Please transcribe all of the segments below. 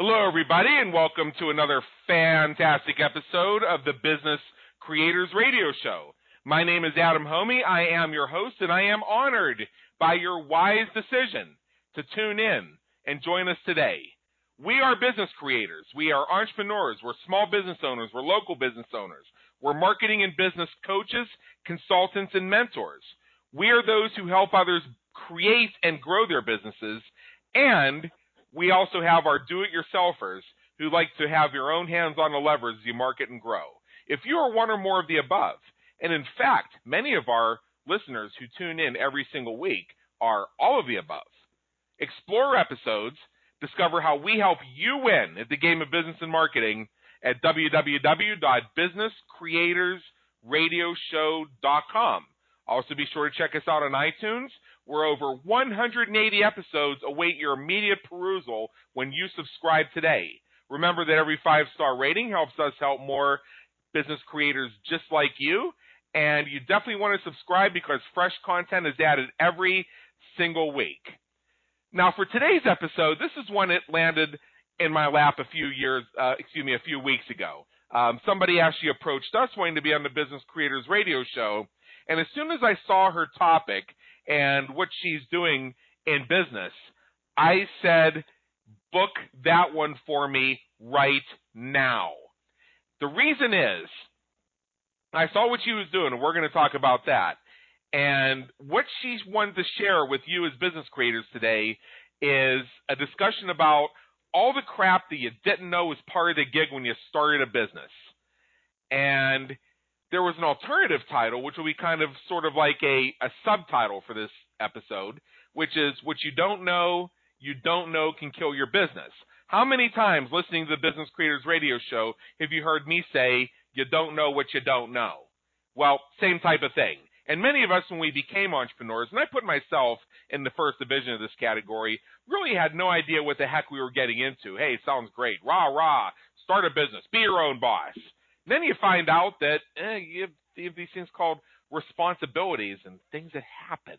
Hello, everybody, and welcome to another fantastic episode of the Business Creators Radio Show. My name is Adam Hommey. I am your host, and I am honored by your wise decision to tune in and join us today. We are business creators. We are entrepreneurs. We're small business owners. We're local business owners. We're marketing and business coaches, consultants, and mentors. We are those who help others create and grow their businesses, and we also have our do-it-yourselfers who like to have your own hands on the levers as you market and grow. If you are one or more of the above, and in fact, many of our listeners who tune in every single week are all of the above, explore episodes, discover how we help you win at the game of business and marketing at www.businesscreatorsradioshow.com. Also, be sure to check us out on iTunes, where over 180 episodes await your immediate perusal when you subscribe today. Remember that every five star rating helps us help more business creators just like you. And you definitely want to subscribe because fresh content is added every single week. Now, for today's episode, this is one that landed in my lap a few years, uh, excuse me, a few weeks ago. Um, somebody actually approached us wanting to be on the Business Creators Radio Show, and as soon as I saw her topic and what she's doing in business, I said, book that one for me right now. The reason is, I saw what she was doing, and we're going to talk about that. And what she's wanted to share with you as business creators today is a discussion about all the crap that you didn't know was part of the gig when you started a business. And there was an alternative title, which will be kind of sort of like a, a subtitle for this episode, which is What You Don't Know, You Don't Know Can Kill Your Business. How many times listening to the Business Creators Radio Show have you heard me say, You don't know what you don't know? Well, same type of thing. And many of us, when we became entrepreneurs, and I put myself in the first division of this category, really had no idea what the heck we were getting into. Hey, sounds great. Rah, rah. Start a business. Be your own boss. Then you find out that eh, you, have, you have these things called responsibilities and things that happen.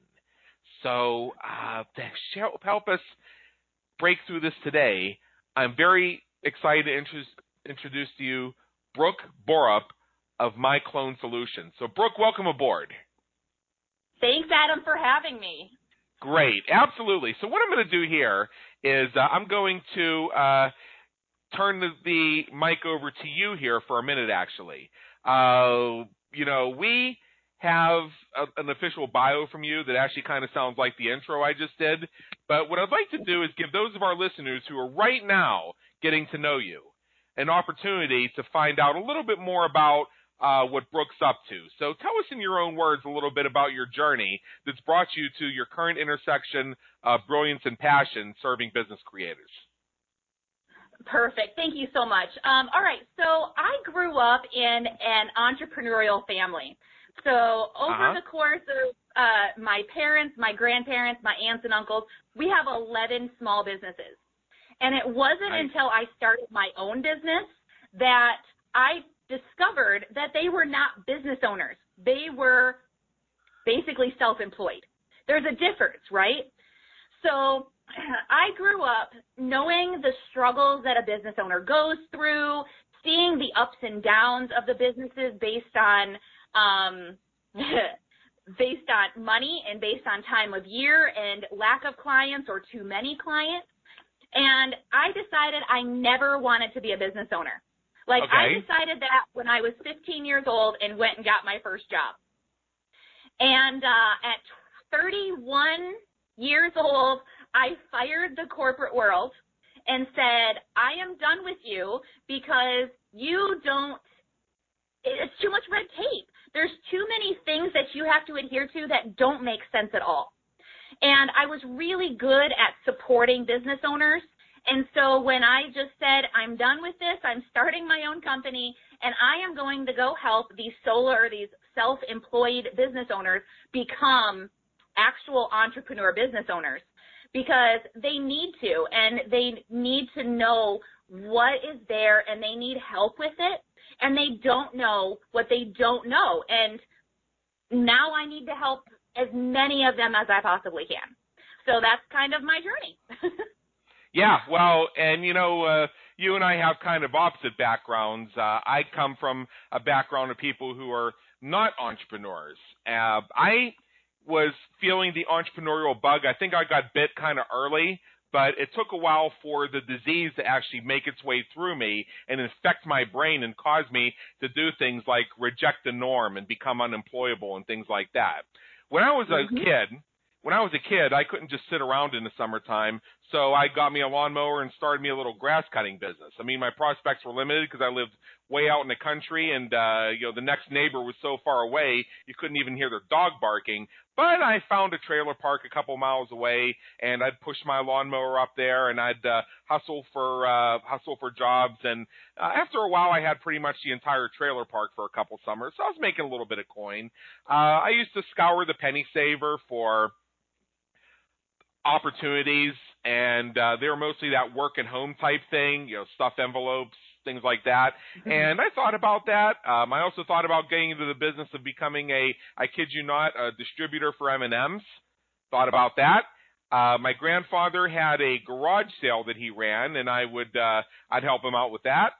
So uh, to help us break through this today, I'm very excited to introduce, introduce to you Brooke Borup of My Clone Solutions. So, Brooke, welcome aboard. Thanks, Adam, for having me. Great, absolutely. So what I'm going to do here is uh, I'm going to uh, turn the, the, mic over to you here for a minute. Actually, uh, you know we have a, an official bio from you that actually kind of sounds like the intro I just did. But what I'd like to do is give those of our listeners who are right now getting to know you an opportunity to find out a little bit more about uh, what Brooke's up to. So tell us in your own words a little bit about your journey that's brought you to your current intersection of brilliance and passion serving business creators. Perfect. Thank you so much. Um, all right. So I grew up in an entrepreneurial family. So over uh-huh. the course of uh, my parents, my grandparents, my aunts and uncles, we have 11 small businesses. And it wasn't nice. until I started my own business that I discovered that they were not business owners. They were basically self-employed. There's a difference, right? So I grew up knowing the struggles that a business owner goes through, seeing the ups and downs of the businesses based on um, based on money and based on time of year and lack of clients or too many clients. And I decided I never wanted to be a business owner. Like okay. I decided that when I was 15 years old and went and got my first job. And uh, at 31 years old, I fired the corporate world and said, I am done with you because you don't, it's too much red tape. There's too many things that you have to adhere to that don't make sense at all. And I was really good at supporting business owners and so when I just said, I'm done with this, I'm starting my own company, and I am going to go help these solar, or these self-employed business owners become actual entrepreneur business owners because they need to and they need to know what is there and they need help with it and they don't know what they don't know. And now I need to help as many of them as I possibly can. So that's kind of my journey. Yeah, well, and you know, uh, you and I have kind of opposite backgrounds. Uh, I come from a background of people who are not entrepreneurs. Uh, I was feeling the entrepreneurial bug. I think I got bit kind of early, but it took a while for the disease to actually make its way through me and infect my brain and cause me to do things like reject the norm and become unemployable and things like that. When I was mm-hmm. a kid, when I was a kid, I couldn't just sit around in the summertime, so I got me a lawnmower and started me a little grass cutting business. I mean, my prospects were limited because I lived way out in the country, and uh, you know the next neighbor was so far away you couldn't even hear their dog barking. But I found a trailer park a couple miles away, and I'd push my lawnmower up there, and I'd uh, hustle for uh, hustle for jobs. And uh, after a while, I had pretty much the entire trailer park for a couple summers, so I was making a little bit of coin. Uh, I used to scour the penny saver for opportunities, and uh, they were mostly that work at home type thing, you know, stuff envelopes, things like that. Mm-hmm. And I thought about that. Um, I also thought about getting into the business of becoming a, I kid you not, a distributor for M&Ms. Thought about that. Uh, my grandfather had a garage sale that he ran, and I would, uh, I'd help him out with that.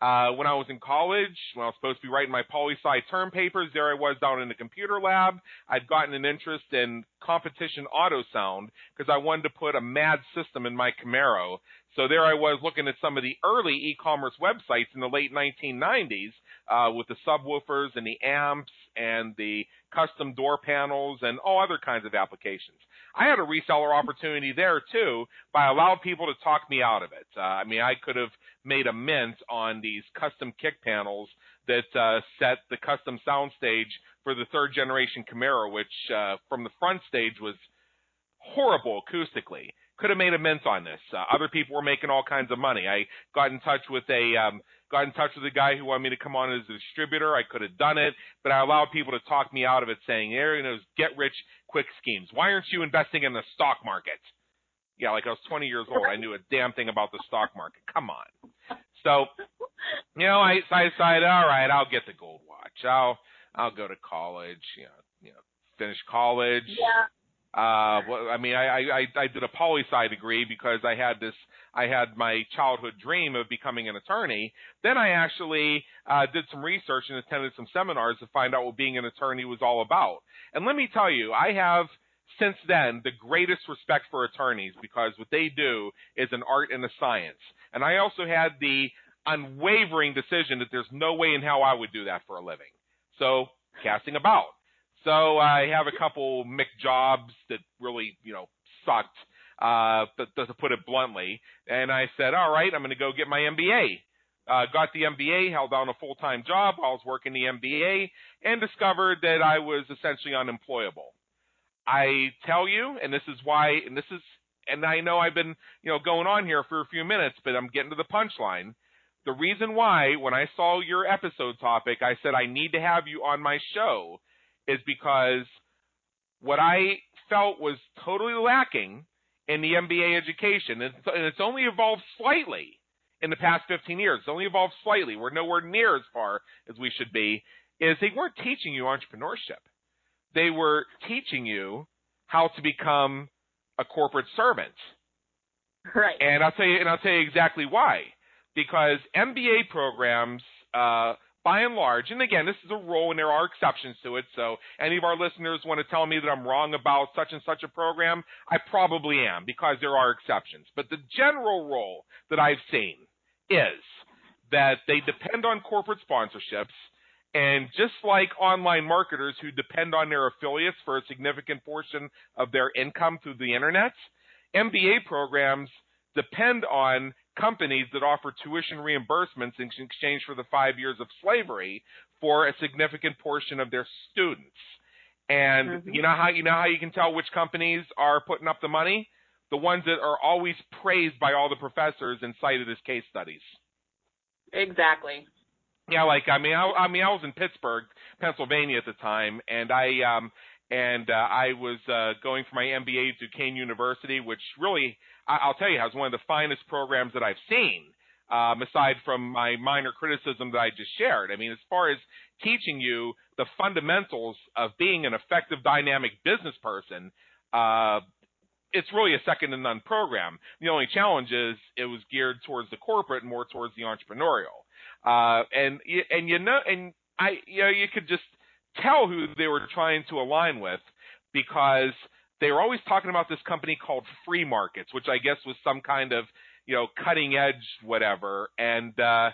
Uh, when I was in college, when I was supposed to be writing my poli sci term papers, there I was down in the computer lab. I'd gotten an interest in competition auto sound because I wanted to put a MAD system in my Camaro. So there I was looking at some of the early e-commerce websites in the late 1990s uh, with the subwoofers and the amps and the custom door panels and all other kinds of applications. I had a reseller opportunity there too, but I allowed people to talk me out of it. Uh, I mean, I could have made a mint on these custom kick panels that uh, set the custom sound stage for the third generation Camaro, which uh, from the front stage was horrible acoustically. Could have made a mint on this. Uh, other people were making all kinds of money. I got in touch with a um, got in touch with a guy who wanted me to come on as a distributor. I could have done it, but I allowed people to talk me out of it, saying, "There, you know, get rich quick schemes. Why aren't you investing in the stock market?" Yeah, like I was 20 years old. I knew a damn thing about the stock market. Come on. So, you know, I, I decided, all right, I'll get the gold watch. I'll I'll go to college. You know, you know, finish college. Yeah. Uh, well, I mean, I, I I did a poli sci degree because I had this I had my childhood dream of becoming an attorney. Then I actually uh, did some research and attended some seminars to find out what being an attorney was all about. And let me tell you, I have since then the greatest respect for attorneys because what they do is an art and a science. And I also had the unwavering decision that there's no way in hell I would do that for a living. So casting about. So I have a couple Mick jobs that really, you know, sucked uh, to, to put it bluntly. And I said, all right, I'm going to go get my MBA. Uh, got the MBA, held down a full-time job while I was working the MBA, and discovered that I was essentially unemployable. I tell you, and this is why, and this is, and I know I've been, you know, going on here for a few minutes, but I'm getting to the punchline. The reason why, when I saw your episode topic, I said I need to have you on my show, is because what I felt was totally lacking in the MBA education, and it's only evolved slightly in the past 15 years. It's only evolved slightly. We're nowhere near as far as we should be. Is they weren't teaching you entrepreneurship. They were teaching you how to become a corporate servant. Right. And I'll tell you, and I'll tell you exactly why. Because MBA programs uh, by and large, and again, this is a rule and there are exceptions to it, so any of our listeners want to tell me that I'm wrong about such and such a program, I probably am because there are exceptions. But the general rule that I've seen is that they depend on corporate sponsorships, and just like online marketers who depend on their affiliates for a significant portion of their income through the internet, MBA programs depend on companies that offer tuition reimbursements in exchange for the five years of slavery for a significant portion of their students. And mm-hmm. you know how you know how you can tell which companies are putting up the money? The ones that are always praised by all the professors and cited as case studies. Exactly. Yeah, like I mean, I, I mean, I was in Pittsburgh, Pennsylvania at the time, and I um and uh, I was uh, going for my MBA to Duquesne University, which really I, will tell you, has one of the finest programs that I've seen. Um, aside from my minor criticism that I just shared, I mean, as far as teaching you the fundamentals of being an effective, dynamic business person, uh, it's really a second to none program. The only challenge is it was geared towards the corporate, more towards the entrepreneurial. Uh, and and you know, and I, you know, you could just tell who they were trying to align with because they were always talking about this company called FreeMarkets, which I guess was some kind of you know cutting edge whatever. And uh,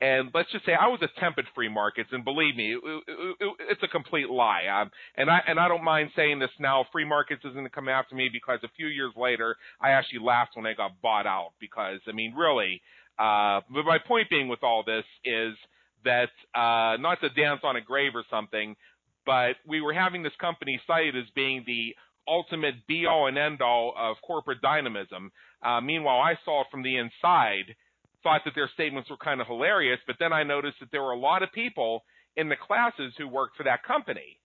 and let's just say I was a temp at FreeMarkets, and believe me, it, it, it, it's a complete lie. Um, and I and I don't mind saying this now. FreeMarkets isn't going to come after me because a few years later, I actually laughed when I got bought out because I mean, really. Uh, but my point being with all this is that uh, not to dance on a grave or something, but we were having this company cited as being the ultimate be all and end all of corporate dynamism. Uh, meanwhile, I saw it from the inside thought that their statements were kind of hilarious, but then I noticed that there were a lot of people in the classes who worked for that company.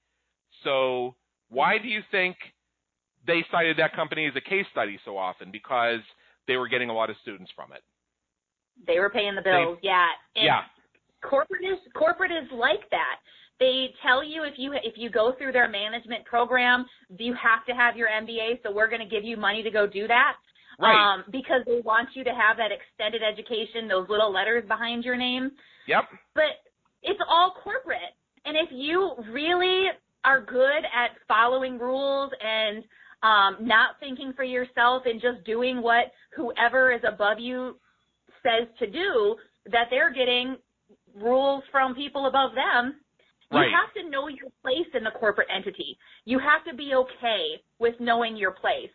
So why do you think they cited that company as a case study so often? Because they were getting a lot of students from it. They were paying the bills, They- yeah. And yeah. corporate is corporate is like that. They tell you if you if you go through their management program, you have to have your MBA, so we're going to give you money to go do that. Right. Um, because they want you to have that extended education, those little letters behind your name. Yep. But it's all corporate. And if you really are good at following rules and um, not thinking for yourself and just doing what whoever is above you says to do, that they're getting rules from people above them. Right. You have to know your place in the corporate entity. You have to be okay with knowing your place.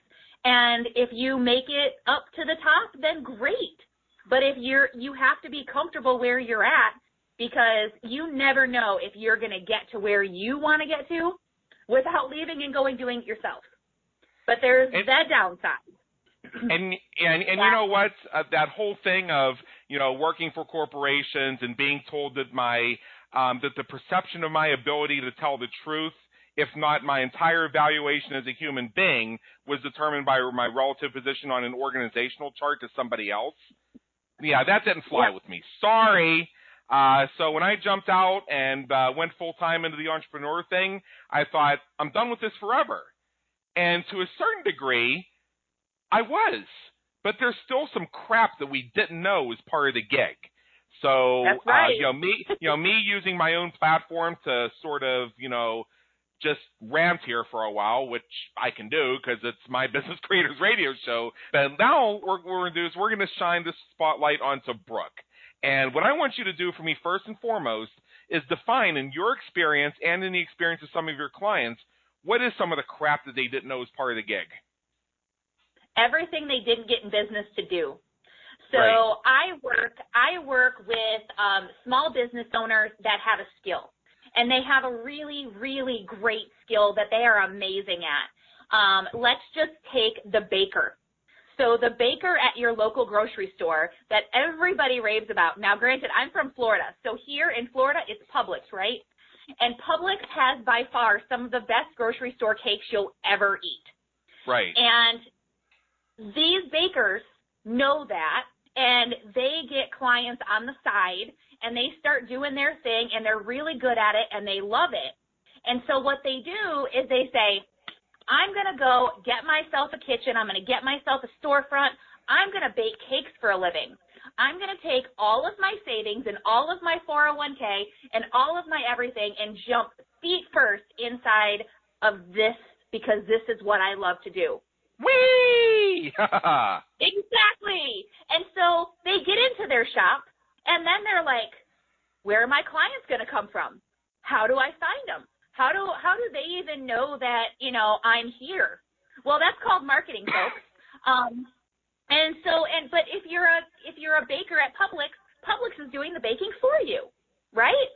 And if you make it up to the top, then great. But if you're, you have to be comfortable where you're at because you never know if you're going to get to where you want to get to without leaving and going doing it yourself. But there's And- that downside. and and and you know what uh, that whole thing of you know working for corporations and being told that my um that the perception of my ability to tell the truth if not my entire evaluation as a human being was determined by my relative position on an organizational chart to somebody else yeah that didn't fly Yeah. with me sorry uh, so when I jumped out and uh, went full time into the entrepreneur thing, I thought I'm done with this forever. And to a certain degree, I was, but there's still some crap that we didn't know was part of the gig. So, That's uh, you know, me, you know, me using my own platform to sort of, you know, just rant here for a while, which I can do because it's my Business Creators Radio Show. But now what we're going to do is we're going to shine this spotlight onto Brooke. And what I want you to do for me first and foremost is define in your experience and in the experience of some of your clients, what is some of the crap that they didn't know was part of the gig? everything they didn't get in business to do. So Right. I work I work with um, small business owners that have a skill, and they have a really really great skill that they are amazing at. Um, let's just take the baker. So the baker at your local grocery store that everybody raves about. Now, granted, I'm from Florida, so here in Florida it's Publix, right? And Publix has by far some of the best grocery store cakes you'll ever eat. Right. And these bakers know that and they get clients on the side and they start doing their thing and they're really good at it and they love it. And so what they do is they say, I'm going to go get myself a kitchen. I'm going to get myself a storefront. I'm going to bake cakes for a living. I'm going to take all of my savings and all of my 401k and all of my everything and jump feet first inside of this because this is what I love to do. Whee! Exactly. And so they get into their shop and then they're like, where are my clients going to come from? How do I find them? How do how do they even know that, you know, I'm here? Well, that's called marketing, folks. Um and so and but if you're a if you're a baker at Publix, Publix is doing the baking for you, right?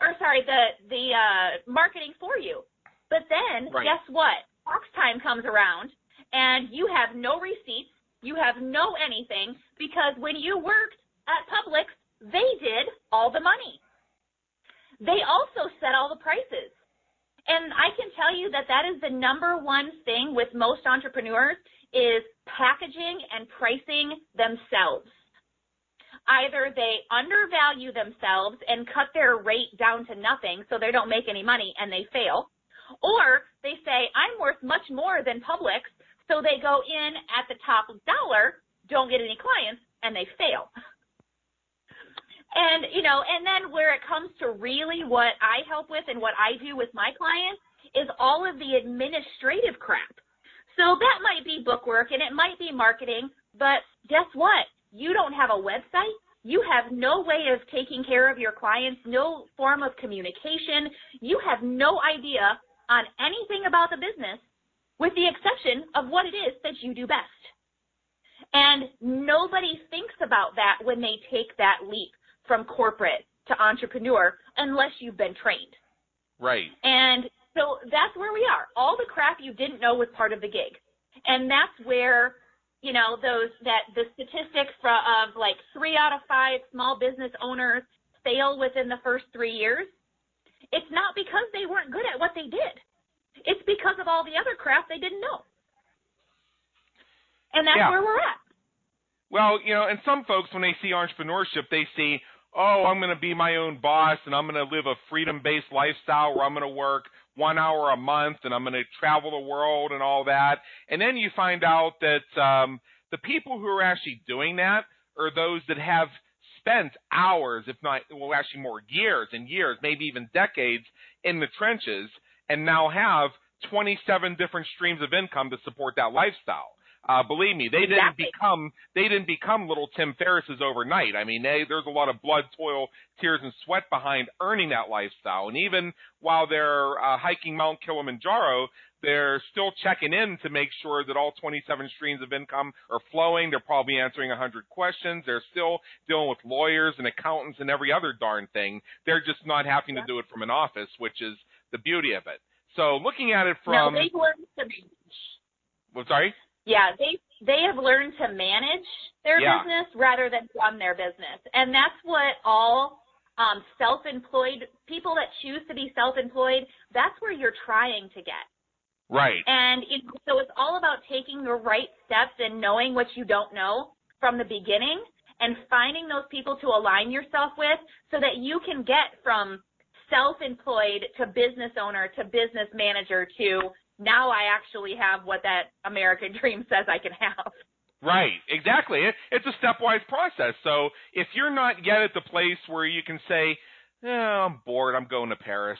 Or sorry, the the uh marketing for you. But then Right. guess what? Tax time comes around and you have no receipts, you have no anything because when you worked at Publix, they did all the money. They also set all the prices. And I can tell you that that is the number one thing with most entrepreneurs is packaging and pricing themselves. Either they undervalue themselves and cut their rate down to nothing so they don't make any money and they fail, or they say, I'm worth much more than Publix, So they go in at the top dollar, don't get any clients, and they fail. And, you know, and then where it comes to really what I help with and what I do with my clients is all of the administrative crap. So that might be bookwork and it might be marketing, but guess what? You don't have a website. You have no way of taking care of your clients, no form of communication. You have no idea on anything about the business with the exception of what it is that you do best. And nobody thinks about that when they take that leap from corporate to entrepreneur unless you've been trained. Right. And so that's where we are. All the crap you didn't know was part of the gig. And that's where, you know, those, that the statistics of like three out of five small business owners fail within the first three years. It's not because they weren't good at what they did. It's because of all the other crap they didn't know. And that's yeah. where we're at. Well, you know, and some folks, when they see entrepreneurship, they see, oh, I'm going to be my own boss and I'm going to live a freedom based lifestyle where I'm going to work one hour a month and I'm going to travel the world and all that. And then you find out that um, the people who are actually doing that are those that have spent hours, if not, well, actually more years and years, maybe even decades in the trenches and now have 27 different streams of income to support that lifestyle. Uh, believe me, they didn't become they didn't become little Tim Ferrisses overnight. I mean, they, there's a lot of blood, toil, tears, and sweat behind earning that lifestyle. And even while they're uh, hiking Mount Kilimanjaro, they're still checking in to make sure that all 27 streams of income are flowing. They're probably answering 100 questions. They're still dealing with lawyers and accountants and every other darn thing. They're just not having to do it from an office, which is the beauty of it. So looking at it from. No, they've learned to manage. Well, sorry. Yeah, they they have learned to manage their Yeah. business rather than run their business, and that's what all um, self-employed people that choose to be self-employed. That's where you're trying to get. Right. And it, so it's all about taking the right steps and knowing what you don't know from the beginning and finding those people to align yourself with so that you can get from self-employed to business owner to business manager to now I actually have what that American dream says I can have. Right, exactly. It, it's a stepwise process. So if you're not yet at the place where you can say, eh, I'm bored, I'm going to Paris,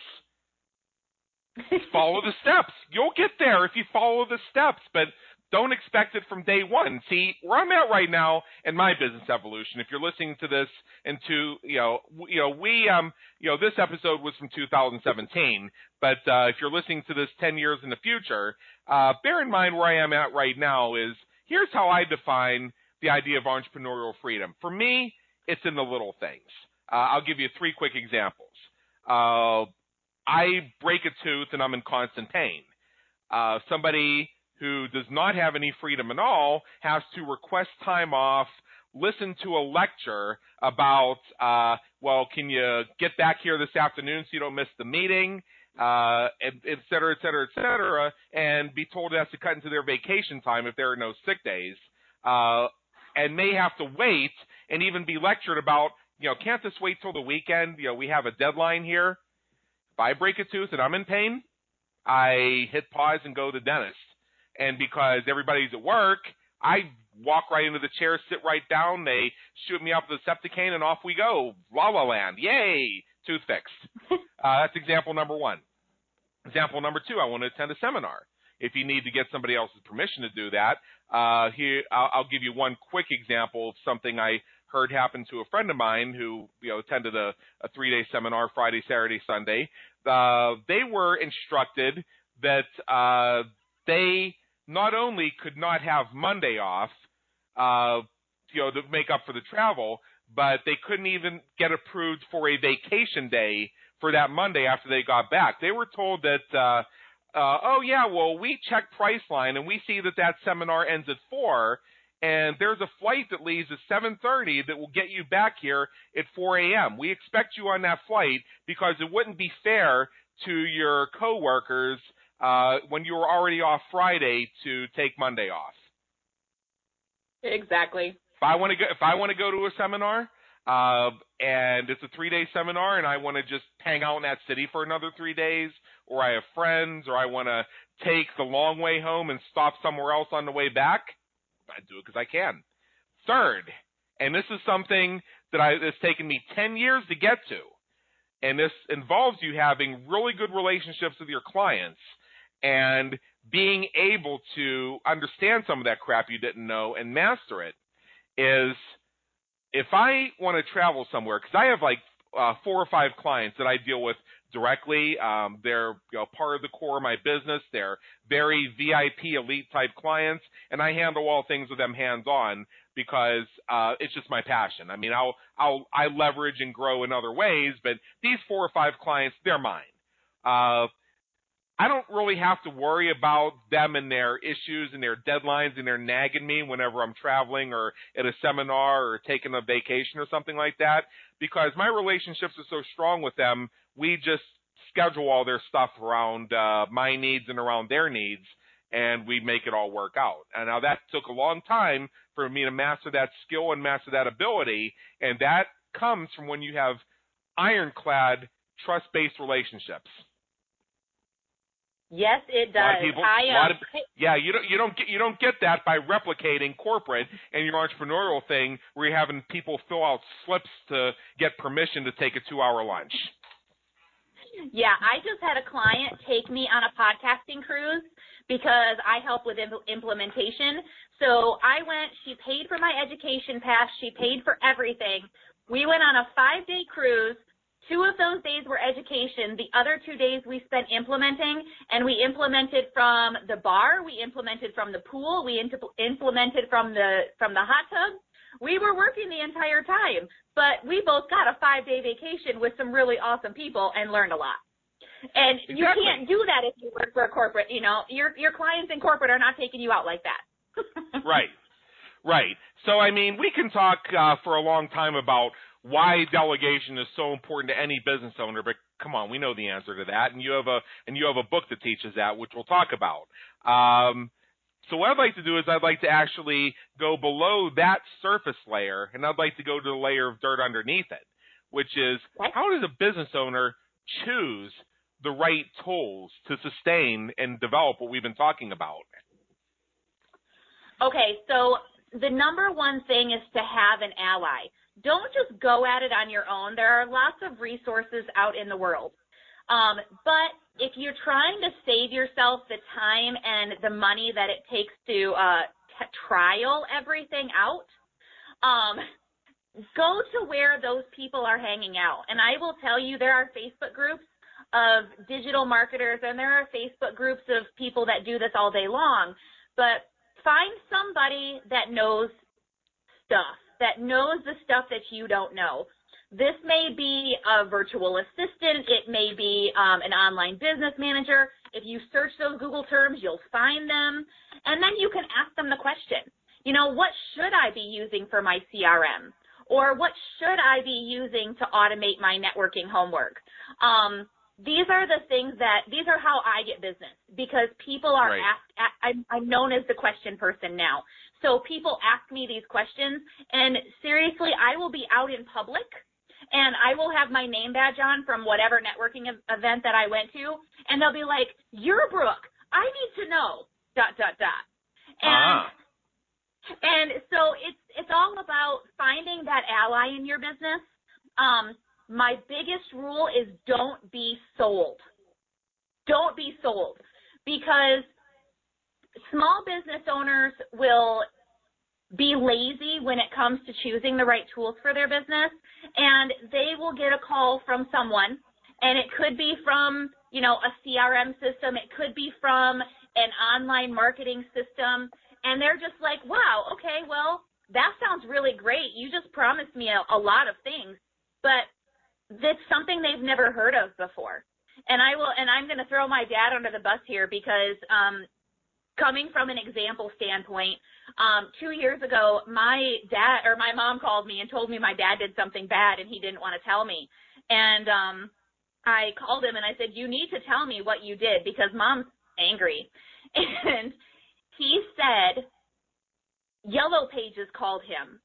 follow the steps. You'll get there if you follow the steps, but don't expect it from day one. See, where I'm at right now in my business evolution, if you're listening to this into, you know, you know, we, um, you know, this episode was from 2017, but, uh, if you're listening to this 10 years in the future, uh, bear in mind where I am at right now is here's how I define the idea of entrepreneurial freedom. For me, it's in the little things. Uh, I'll give you three quick examples. Uh, I break a tooth and I'm in constant pain. Uh, somebody who does not have any freedom at all has to request time off, listen to a lecture about, uh, well, can you get back here this afternoon so you don't miss the meeting, uh, et, et cetera, et cetera, et cetera, and be told it has to cut into their vacation time if there are no sick days, uh, and may have to wait and even be lectured about, you know, can't this wait till the weekend? You know, we have a deadline here. If I break a tooth and I'm in pain, I hit pause and go to the dentist. And because everybody's at work, I walk right into the chair, sit right down. They shoot me up with a Septocaine, and off we go. La la land. Yay! Tooth fixed. uh, that's example number one. Example number two, I want to attend a seminar. If you need to get somebody else's permission to do that, uh, here I'll, I'll give you one quick example of something I heard happen to a friend of mine who you know attended a, a three day seminar Friday, Saturday, Sunday. Uh, they were instructed that uh, they not only could not have Monday off, uh, you know, to make up for the travel, but they couldn't even get approved for a vacation day for that Monday after they got back. They were told that, uh, uh, oh yeah, well we checked Priceline and we see that that seminar ends at four, and there's a flight that leaves at 7:30 that will get you back here at 4 a.m. We expect you on that flight because it wouldn't be fair to your coworkers uh, when you were already off Friday to take Monday off. Exactly. If I want to go, if I want to go to a seminar, uh, and it's a three day seminar, and I want to just hang out in that city for another three days, or I have friends, or I want to take the long way home and stop somewhere else on the way back, I do it because I can. Third, and this is something that I, it's taken me 10 years to get to, and this involves you having really good relationships with your clients and being able to understand some of that crap you didn't know and master it is if I want to travel somewhere, because I have like uh, four or five clients that I deal with directly. Um, they're you know, part of the core of my business. They're very VIP elite type clients, and I handle all things with them hands on because uh, it's just my passion. I mean, I'll I'll I leverage and grow in other ways, but these four or five clients, they're mine. Uh, I don't really have to worry about them and their issues and their deadlines and their nagging me whenever I'm traveling or at a seminar or taking a vacation or something like that because my relationships are so strong with them. We just schedule all their stuff around uh, my needs and around their needs, and we make it all work out. And now that took a long time for me to master that skill and master that ability, and that comes from when you have ironclad trust-based relationships. Yes, it does. People, I, um, of, yeah, you don't you don't get you don't get that by replicating corporate and your entrepreneurial thing where you're having people fill out slips to get permission to take a two hour lunch. Yeah, I just had a client take me on a podcasting cruise because I help with impl- implementation. So I went, she paid for my education pass, she paid for everything. We went on a five day cruise Two of those days were education. The other two days we spent implementing, and we implemented from the bar, we implemented from the pool, we implemented from the from the hot tub. We were working the entire time, but we both got a five day vacation with some really awesome people and learned a lot. And exactly. you can't do that if you work for a corporate. You know, your your clients in corporate are not taking you out like that. right, right. So I mean, we can talk uh, for a long time about why delegation is so important to any business owner, but come on, we know the answer to that, and you have a and you have a book that teaches that, which we'll talk about. Um, so what I'd like to do is I'd like to actually go below that surface layer, and I'd like to go to the layer of dirt underneath it, which is how does a business owner choose the right tools to sustain and develop what we've been talking about? Okay, so the number one thing is to have an ally don't just go at it on your own. There are lots of resources out in the world. Um, but if you're trying to save yourself the time and the money that it takes to uh, t- trial everything out, um, go to where those people are hanging out. And I will tell you, there are Facebook groups of digital marketers, and there are Facebook groups of people that do this all day long. But find somebody that knows stuff that knows the stuff that you don't know. This may be a virtual assistant. It may be um, an online business manager. If you search those Google terms, you'll find them. And then you can ask them the question, you know, what should I be using for my CRM? Or what should I be using to automate my networking homework? Um, these are the things that these are how I get business because people are right. asked. I'm, I'm known as the question person now. So people ask me these questions, and seriously, I will be out in public, and I will have my name badge on from whatever networking event that I went to, and they'll be like, "You're Brooke. I need to know." Dot dot dot. And ah. and so it's it's all about finding that ally in your business. Um, my biggest rule is don't be sold. Don't be sold because small business owners will be lazy when it comes to choosing the right tools for their business and they will get a call from someone and it could be from you know a crm system it could be from an online marketing system and they're just like wow okay well that sounds really great. You just promised me a, a lot of things but that's something they've never heard of before. And i will and i'm going to throw my dad under the bus here because um coming from an example standpoint, um, two years ago, my dad or my mom called me and told me my dad did something bad and he didn't want to tell me. And um, I called him and I said, "You need to tell me what you did because mom's angry." And he said, Yellow Pages called him,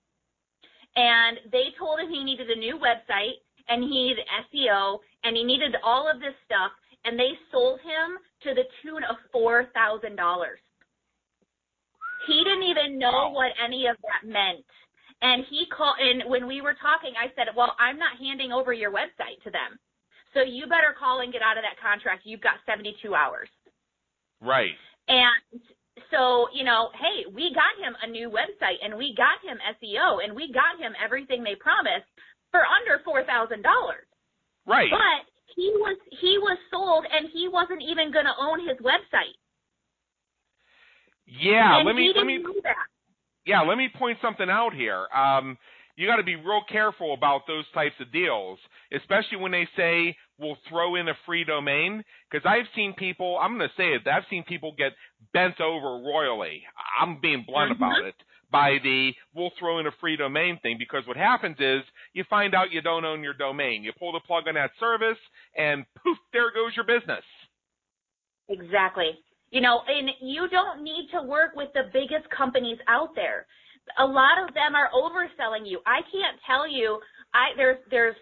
and they told him he needed a new website and he needed SEO and he needed all of this stuff and they sold him to the tune of four thousand dollars. He didn't even know what any of that meant. And he called, and when we were talking, I said, well, I'm not handing over your website to them. So you better call and get out of that contract. You've got 72 hours. Right. And so, you know, hey, we got him a new website and we got him SEO and we got him everything they promised for under $4,000. Right. But he was he was sold and he wasn't even going to own his website. Yeah. and let me let me that. yeah, let me point something out here. Um, you got to be real careful about those types of deals, especially when they say we'll throw in a free domain. Because I've seen people, I'm going to say it, I've seen people get bent over royally. I'm being blunt Mhm. about it by the we'll throw in a free domain thing. Because what happens is you find out you don't own your domain. You pull the plug on that service, and poof, there goes your business. Exactly. You know, and you don't need to work with the biggest companies out there. A lot of them are overselling you. I can't tell you. I there's there's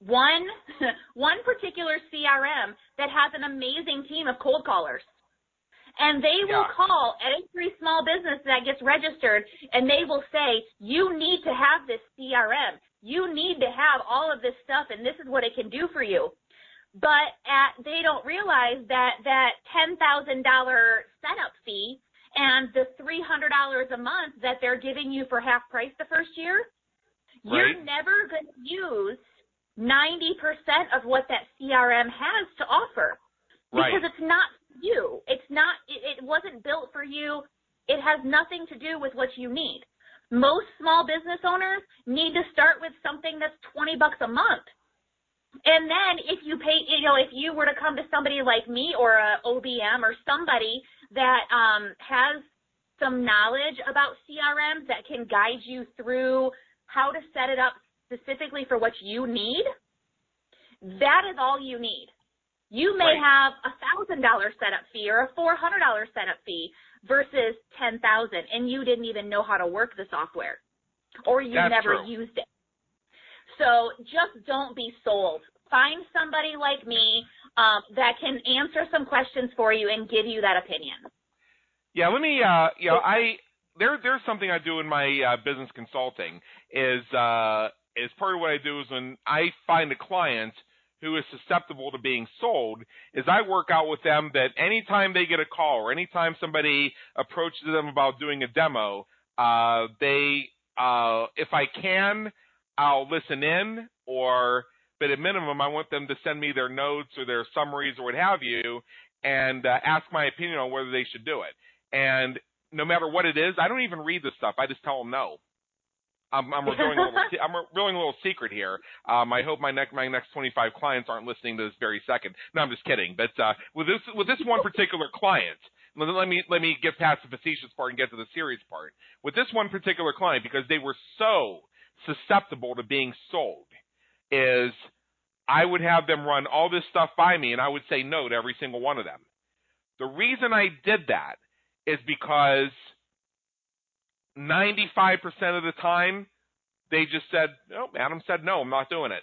one one particular CRM that has an amazing team of cold callers. And they will Yeah. call every small business that gets registered and they will say, you need to have this CRM. You need to have all of this stuff and this is what it can do for you but at, they don't realize that that ten thousand dollar setup fee and the three hundred dollars a month that they're giving you for half price the first year, you're never going to use ninety percent of what that CRM has to offer Right. because it's not you. It's not. It, it wasn't built for you. It has nothing to do with what you need. Most small business owners need to start with something that's twenty bucks a month. And then if you pay, you know, if you were to come to somebody like me or a OBM or somebody that um, has some knowledge about CRMs that can guide you through how to set it up specifically for what you need, that is all you need. You may Right. have a thousand dollar setup fee or a four hundred dollar setup fee versus ten thousand, and you didn't even know how to work the software, or you That's never true. used it. So just don't be sold. Find somebody like me um, that can answer some questions for you and give you that opinion. Yeah, let me. Uh, you know, I there there's something I do in my uh, business consulting is uh, is part of what I do is when I find a client who is susceptible to being sold, is I work out with them that anytime they get a call or anytime somebody approaches them about doing a demo, uh, they uh, if I can, I'll listen in or but at minimum I want them to send me their notes or their summaries or what have you and uh, ask my opinion on whether they should do it. And no matter what it is, I don't even read the stuff. I just tell them no. I'm, I'm revealing a little. I'm revealing a little secret here. Um, I hope my next my next 25 clients aren't listening to this very second. No, I'm just kidding. But uh, with this with this one particular client, let, let me let me get past the facetious part and get to the serious part. With this one particular client, because they were so susceptible to being sold, is I would have them run all this stuff by me, and I would say no to every single one of them. The reason I did that is because 95% of the time, they just said, no, Adam said, no, I'm not doing it.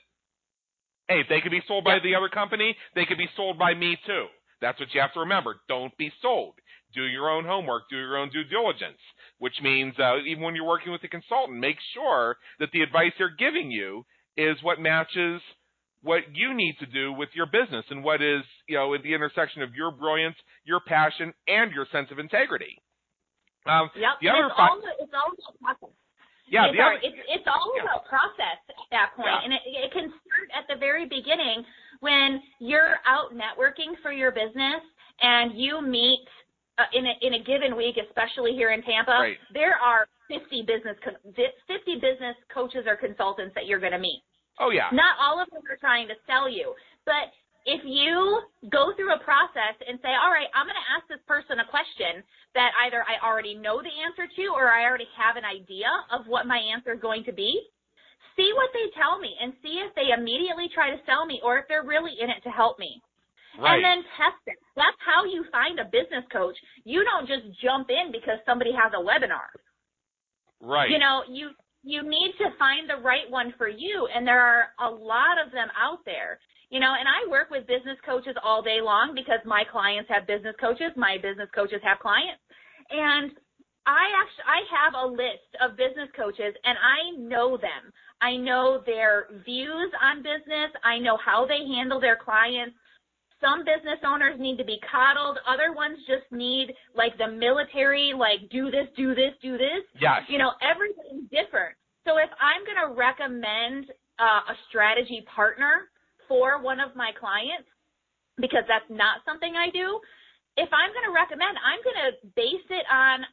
Hey, if they could be sold by the other company, they could be sold by me too. That's what you have to remember. Don't be sold. Do your own homework. Do your own due diligence, which means uh, even when you're working with a consultant, make sure that the advice they're giving you is what matches what you need to do with your business and what is, you know, at the intersection of your brilliance, your passion, and your sense of integrity. Um, Yep. The other it's, fi- all, it's all about process. yeah, it's, the other, it's, it's all yeah. about process at that point. Yeah. And it, it can start at the very beginning when you're out networking for your business and you meet uh, in, a, in a given week, especially here in Tampa, Right. there are 50 business, co- 50 business coaches or consultants that you're going to meet. oh yeah, Not all of them are trying to sell you, but if you go through a process and say, all right, I'm going to ask this person a question that either I already know the answer to or I already have an idea of what my answer is going to be, see what they tell me and see if they immediately try to sell me or if they're really in it to help me. right. And then test it. That's how you find a business coach. You don't just jump in because somebody has a webinar. right. You know, you you need to find the right one for you, and there are a lot of them out there. You know, and I work with business coaches all day long because my clients have business coaches, my business coaches have clients. And I actually I have a list of business coaches and I know them. I know their views on business. I know how they handle their clients. Some business owners need to be coddled. Other ones just need like the military, like do this, do this, do this. Yes. You know, everything's different. So if I'm going to recommend uh, a strategy partner for one of my clients, because that's not something I do, if I'm going to recommend, I'm going to base it on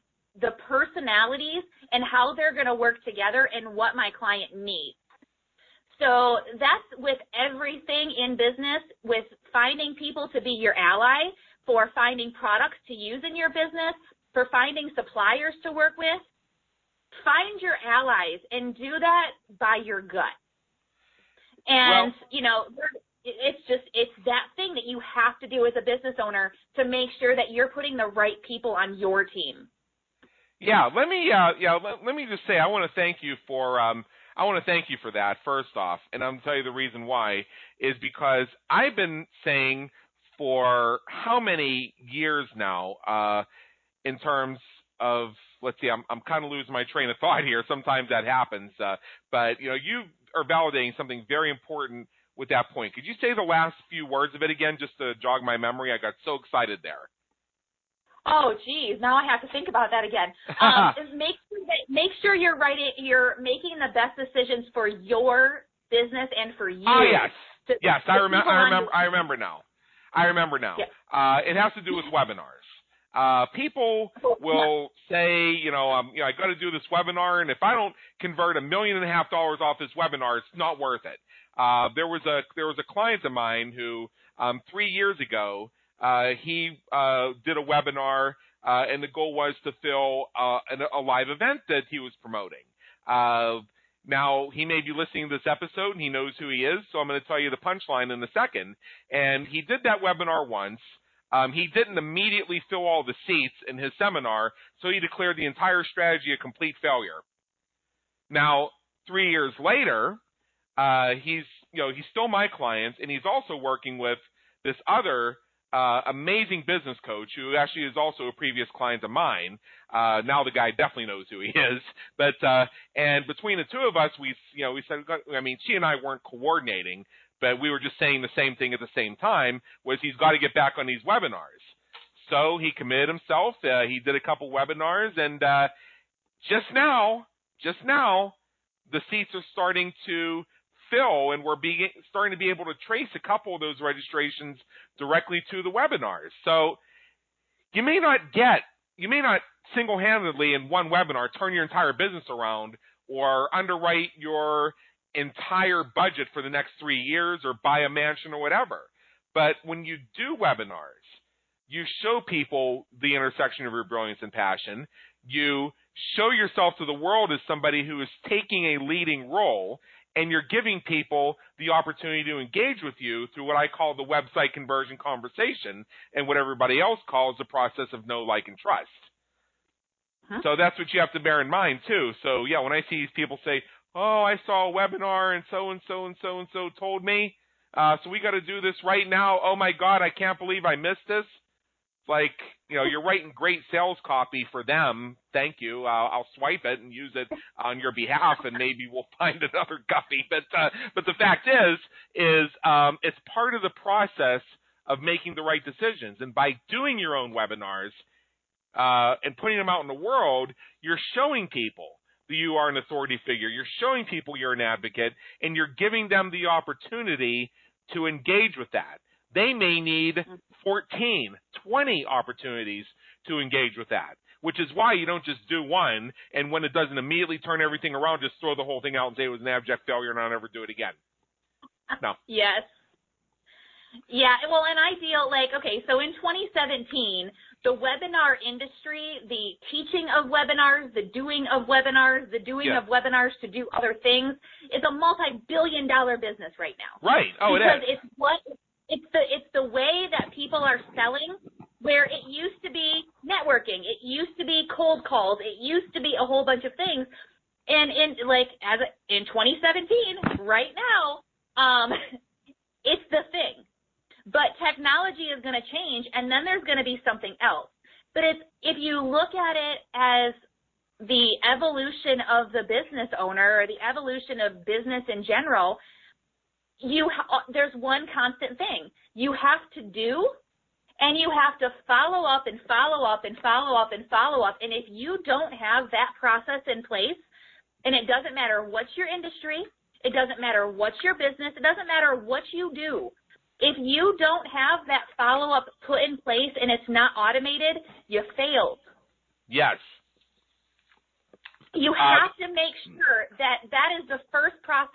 the personalities and how they're going to work together and what my client needs. So that's with everything in business, with finding people to be your ally, for finding products to use in your business, for finding suppliers to work with. Find your allies and do that by your gut. And, well, you know, it's just, it's that thing that you have to do as a business owner to make sure that you're putting the right people on your team. Yeah, let me uh yeah, let, let me just say I want to thank you for um I want to thank you for that first off, and I'm going to tell you the reason why is because I've been saying for how many years now uh in terms of let's see I'm I'm kind of losing my train of thought here. Sometimes that happens. Uh but you know, you are validating something very important with that point. Could you say the last few words of it again just to jog my memory? I got so excited there. Oh, geez, now I have to think about that again. Um, make sure that, make sure you're writing, you're making the best decisions for your business and for you. Oh yes, to, yes, I remember. I remember. I remember now. I remember now. Yes. Uh, it has to do with webinars. Uh, people will say, you know, um, you know, I got to do this webinar, and if I don't convert a million and a half dollars off this webinar, it's not worth it. Uh, there was a there was a client of mine who um, three years ago he uh, did a webinar, uh, and the goal was to fill uh, a live event that he was promoting. Uh, now, he may be listening to this episode and he knows who he is, so I'm going to tell you the punchline in a second. And he did that webinar once. Um, he didn't immediately fill all the seats in his seminar, so he declared the entire strategy a complete failure. Now, three years later, uh, he's you know he's still my client, and he's also working with this other uh, amazing business coach who actually is also a previous client of mine. Uh, now the guy definitely knows who he is. But uh, and between the two of us, we you know we said I mean she and I weren't coordinating, but we were just saying the same thing at the same time. Was he's got to get back on these webinars. So he committed himself. Uh, he did a couple webinars, and uh, just now, just now, the seats are starting to fill, and we're being, starting to be able to trace a couple of those registrations directly to the webinars. So you may not get, you may not single-handedly in one webinar turn your entire business around or underwrite your entire budget for the next three years or buy a mansion or whatever. But when you do webinars, you show people the intersection of your brilliance and passion. You show yourself to the world as somebody who is taking a leading role and you're giving people the opportunity to engage with you through what I call the website conversion conversation and what everybody else calls the process of know, like, and trust. Huh? So that's what you have to bear in mind too. So yeah, when I see these people say, "Oh, I saw a webinar and so and so and so and so told me, uh, so we got to do this right now. Oh my God, I can't believe I missed this." Like you know you're writing great sales copy for them. Thank you. Uh, i'll swipe it and use it on your behalf and maybe we'll find another guppy but uh, but the fact is is um, it's part of the process of making the right decisions. And by doing your own webinars uh, and putting them out in the world you're showing people that you are an authority figure. You're showing people you're an advocate and you're giving them the opportunity to engage with that they may need mm-hmm. 14, 20 opportunities to engage with that, which is why you don't just do one and when it doesn't immediately turn everything around, just throw the whole thing out and say it was an abject failure and I'll never do it again. No. yes. Yeah, well, and ideal, like, okay, so in 2017, the webinar industry, the teaching of webinars, the doing of webinars, the doing yeah. of webinars to do other things is a multi-billion dollar business right now. Right. Oh, because it is. it's what it's the it's the way that people are selling where it used to be networking, it used to be cold calls, it used to be a whole bunch of things. And in like as a, in 2017, right now, um, it's the thing. But technology is going to change, and then there's going to be something else. But if if you look at it as the evolution of the business owner or the evolution of business in general, you ha- there's one constant thing. You have to do and you have to follow up and follow up and follow up and follow up. And if you don't have that process in place, and it doesn't matter what's your industry, it doesn't matter what's your business, it doesn't matter what you do. If you don't have that follow up put in place and it's not automated, you failed. Yes. You Uh, have to make sure that that is the first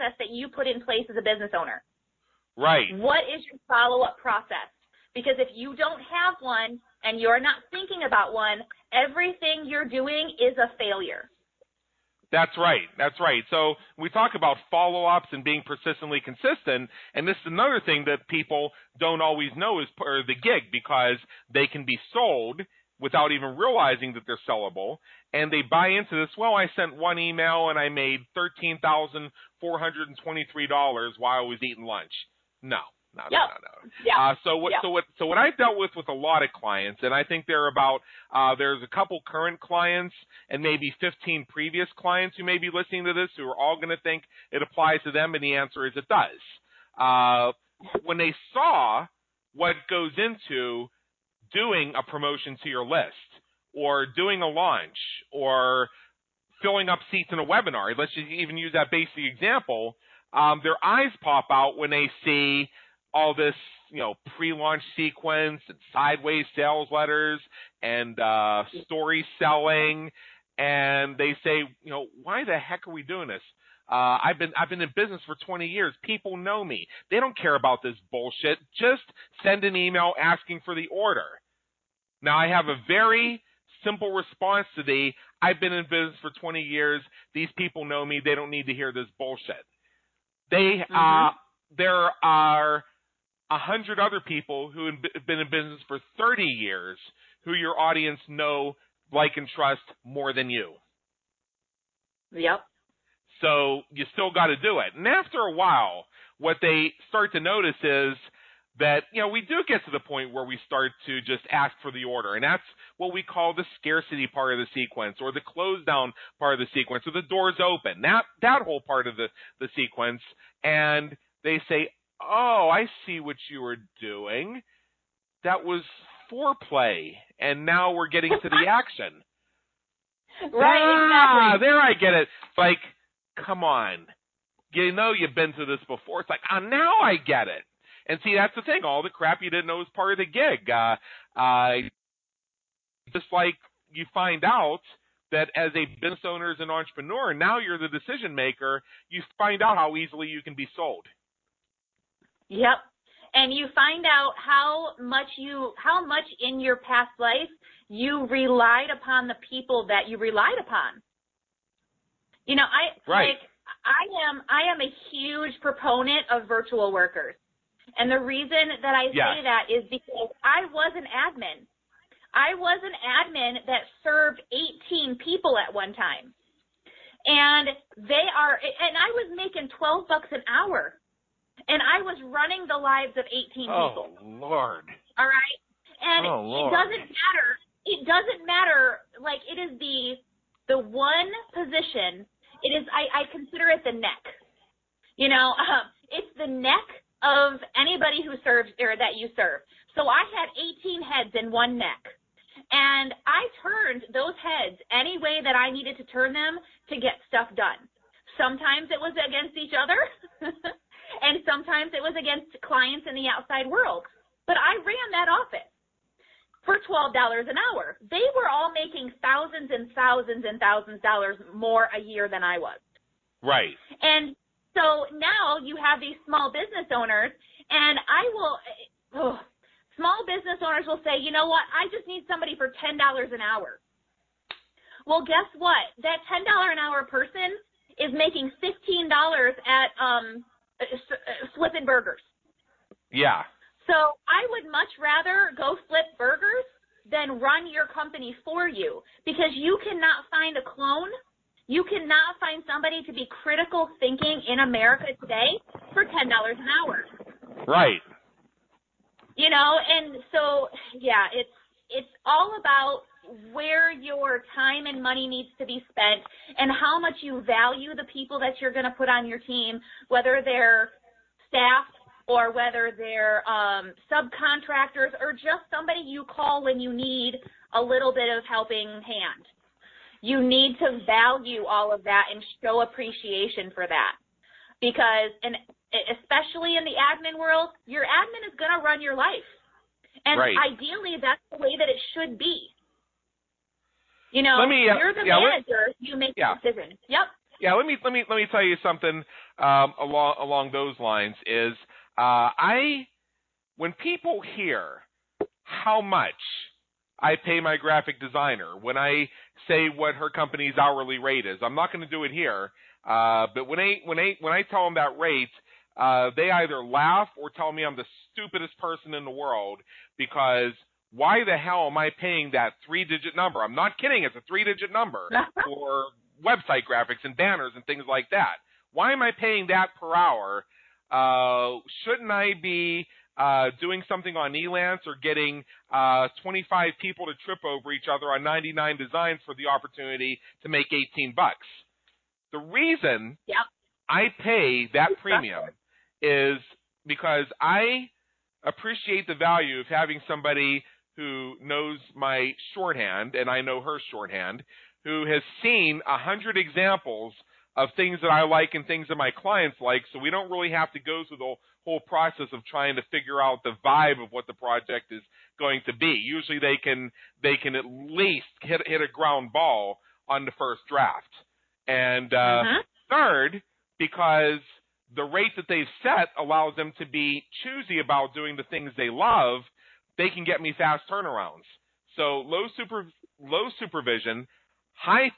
process that you put in place as a business owner. Right. What is your follow up process? Because if you don't have one and you're not thinking about one, everything you're doing is a failure. That's right. That's right. So we talk about follow-ups and being persistently consistent, and this is another thing that people don't always know is of the gig because they can be sold without even realizing that they're sellable, and they buy into this. Well, I sent one email and I made thirteen thousand four hundred and twenty-three dollars while I was eating lunch. No, no, Yep. no, no, no. Yeah. Uh, so what? Yeah. So what? So what I've dealt with with a lot of clients, and I think there are about uh, there's a couple current clients and maybe 15 previous clients who may be listening to this who are all going to think it applies to them, and the answer is it does. Uh, when they saw what goes into doing a promotion to your list, or doing a launch, or filling up seats in a webinar, let's just even use that basic example. Um, their eyes pop out when they see all this, you know, pre-launch sequence and sideways sales letters and uh, story selling, and they say, you know, why the heck are we doing this? Uh, I've been I've been in business for 20 years. People know me. They don't care about this bullshit. Just send an email asking for the order. Now I have a very simple response to the I've been in business for 20 years. These people know me. They don't need to hear this bullshit. They uh, Mhm. there are a hundred other people who have been in business for 30 years who your audience know, like, and trust more than you. Yep. So you still got to do it. And after a while, what they start to notice is that, you know, we do get to the point where we start to just ask for the order. And that's what we call the scarcity part of the sequence or the close down part of the sequence or the doors open. That, that whole part of the, the sequence. And they say, Oh, I see what you were doing. That was foreplay. And now we're getting to the action. Right, Ah, exactly. there I get it. Like, come on. You know you've been through this before. It's like, ah, now I get it. And see, that's the thing. All the crap you didn't know was part of the gig. Uh, uh, just like you find out that as a business owner, as an entrepreneur, now you're the decision maker. You find out how easily you can be sold. Yep. And you find out how much you how much in your past life you relied upon the people that you relied upon. You know, I Right. like I am I am a huge proponent of virtual workers. And the reason that I Yes. say that is because I was an admin. I was an admin that served 18 people at one time. And they are and I was making 12 bucks an hour. And I was running the lives of 18 people. Oh Lord. All right. And Oh, it doesn't matter. It doesn't matter. Like it is the the one position. It is. I, I consider it the neck. You know, um, it's the neck of anybody who serves or that you serve. So I had 18 heads in one neck. And I turned those heads any way that I needed to turn them to get stuff done. Sometimes it was against each other, and sometimes it was against clients in the outside world. But I ran that office for twelve dollars an hour. They were all making thousands and thousands and thousands of dollars more a year than I was. Right. And so now you have these small business owners, and I will, oh, small business owners will say, you know what, I just need somebody for $10 an hour. Well, guess what? That $10 an hour person is making $15 at um, flipping burgers. Yeah. So I would much rather go flip burgers than run your company for you because you cannot find a clone. You cannot find somebody to be critical thinking in America today for $10 an hour. Right. You know, and so yeah, it's it's all about where your time and money needs to be spent and how much you value the people that you're going to put on your team, whether they're staff or whether they're um, subcontractors or just somebody you call when you need a little bit of helping hand. You need to value all of that and show appreciation for that. Because, and especially in the admin world, your admin is going to run your life. And right. ideally, that's the way that it should be. You know, me, uh, you're the yeah, manager. Let, you make yeah. the decision. Yep. Yeah, let me let me let me tell you something um, along along those lines. Is uh, I when people hear how much I pay my graphic designer, when I say what her company's hourly rate is, I'm not going to do it here. Uh, but when I when I when I tell them that rate, uh, they either laugh or tell me I'm the stupidest person in the world because why the hell am I paying that three digit number? I'm not kidding, it's a three digit number for website graphics and banners and things like that. Why am I paying that per hour? Uh, shouldn't I be uh, doing something on Elance or getting uh, 25 people to trip over each other on 99 designs for the opportunity to make 18 bucks? The reason yep. I pay that premium is because I appreciate the value of having somebody who knows my shorthand and I know her shorthand, who has seen a hundred examples of things that I like and things that my clients like, so we don't really have to go through the whole process of trying to figure out the vibe of what the project is going to be. Usually they can they can at least hit hit a ground ball on the first draft. And uh, uh-huh. third, because the rate that they've set allows them to be choosy about doing the things they love, they can get me fast turnarounds. So low super low supervision, high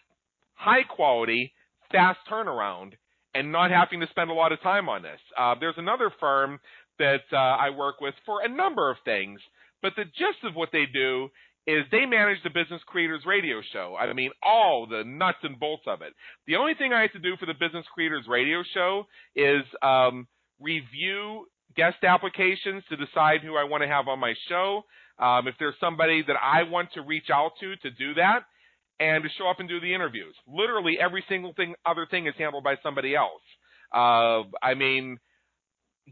high quality, fast turnaround, and not having to spend a lot of time on this. Uh, there's another firm that uh, I work with for a number of things, but the gist of what they do is they manage the Business Creators Radio Show. I mean, all the nuts and bolts of it. The only thing I have to do for the Business Creators Radio Show is um, review guest applications to decide who I want to have on my show. Um, if there's somebody that I want to reach out to to do that, and to show up and do the interviews. Literally every single thing, other thing is handled by somebody else. Uh, I mean,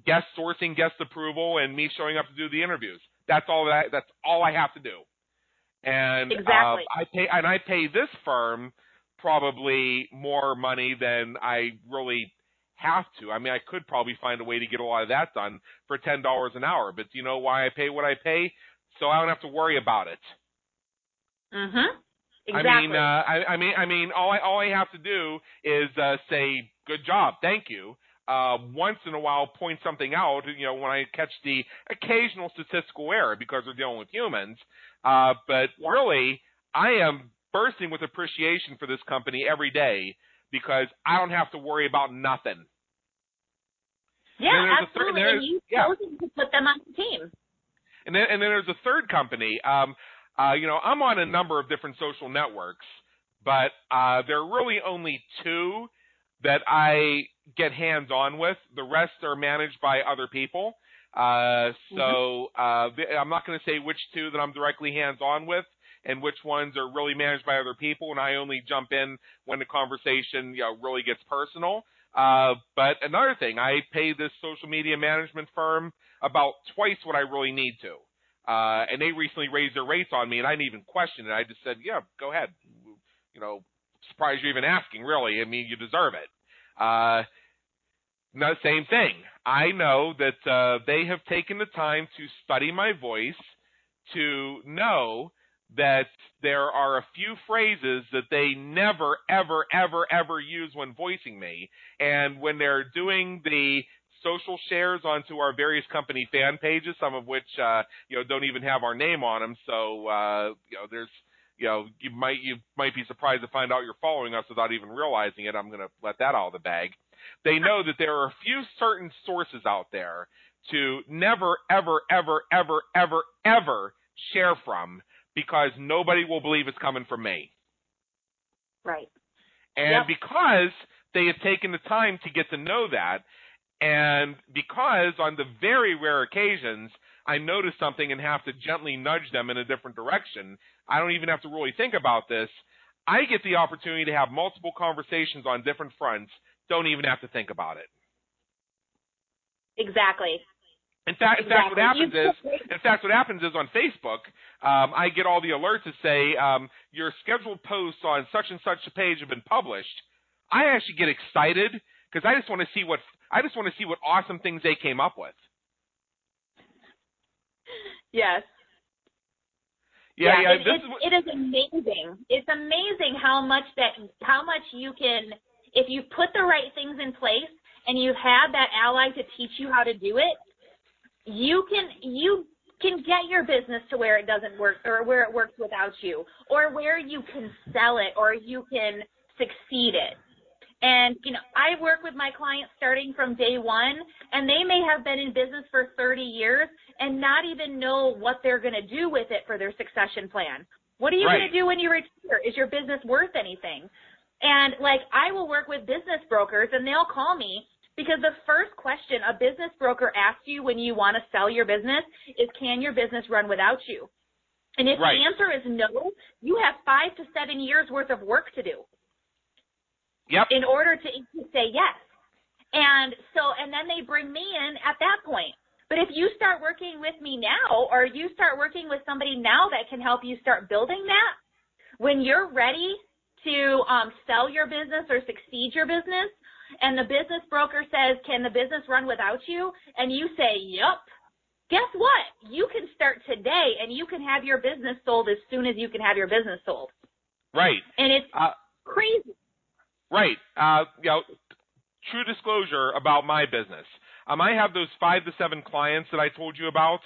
guest sourcing, guest approval, and me showing up to do the interviews. That's all that. That's all I have to do. And exactly. uh, I pay and I pay this firm probably more money than I really have to. I mean, I could probably find a way to get a lot of that done for ten dollars an hour. But do you know why I pay what I pay? So I don't have to worry about it. Mhm. Exactly. I mean, uh, I, I mean, I mean, all I all I have to do is uh, say good job, thank you. Uh, once in a while, point something out. You know, when I catch the occasional statistical error because we're dealing with humans. Uh, but yeah. really, I am bursting with appreciation for this company every day because I don't have to worry about nothing. Yeah, absolutely. Third, and you've yeah. chosen to put them on the team. And then, and then there's a third company. Um, uh, you know, I'm on a number of different social networks, but uh, there are really only two that I get hands on with. The rest are managed by other people. Uh, so mm-hmm. uh, I'm not going to say which two that I'm directly hands on with and which ones are really managed by other people, and I only jump in when the conversation you know, really gets personal. Uh, but another thing, I pay this social media management firm about twice what I really need to. Uh, and they recently raised their rates on me, and I didn't even question it. I just said, "Yeah, go ahead." You know, surprised you're even asking. Really, I mean, you deserve it. Uh, no, same thing. I know that uh, they have taken the time to study my voice, to know that there are a few phrases that they never, ever, ever, ever use when voicing me, and when they're doing the social shares onto our various company fan pages, some of which uh, you know don't even have our name on them. So uh, you know, there's you know, you might you might be surprised to find out you're following us without even realizing it. I'm going to let that out of the bag. They know that there are a few certain sources out there to never, ever, ever, ever, ever, ever share from because nobody will believe it's coming from me. Right. And Yep. because they have taken the time to get to know that, and because on the very rare occasions I notice something and have to gently nudge them in a different direction, I don't even have to really think about this. I get the opportunity to have multiple conversations on different fronts, don't even have to think about it. Exactly. In fact, in fact, what happens is, in fact, what happens is on Facebook, um, I get all the alerts that say um, your scheduled posts on such and such a page have been published. I actually get excited because I just want to see what I just want to see what awesome things they came up with. Yes. Yeah, yeah. it, this it's, what, it is amazing. It's amazing how much that how much you can if you put the right things in place and you have that ally to teach you how to do it, you can you can get your business to where it doesn't work or where it works without you or where you can sell it or you can succeed it. And you know, I work with my clients starting from day one, and they may have been in business for 30 years and not even know what they're going to do with it for their succession plan. What are you Right. going to do when you retire? Is your business worth anything? And like, I will work with business brokers, and they'll call me because the first question a business broker asks you when you want to sell your business is, "Can your business run without you?" And if Right. the answer is no, you have five to seven years worth of work to do yep. in order to, to say yes. And so, and then they bring me in at that point. But if you start working with me now, or you start working with somebody now that can help you start building that, when you're ready to um, sell your business or succeed your business, and the business broker says, "Can the business run without you?" and you say, "Yup," guess what? You can start today, and you can have your business sold as soon as you can have your business sold. Right. And it's Uh, crazy. Right. Uh, you know, true disclosure about my business. Um, I have those five to seven clients that I told you about.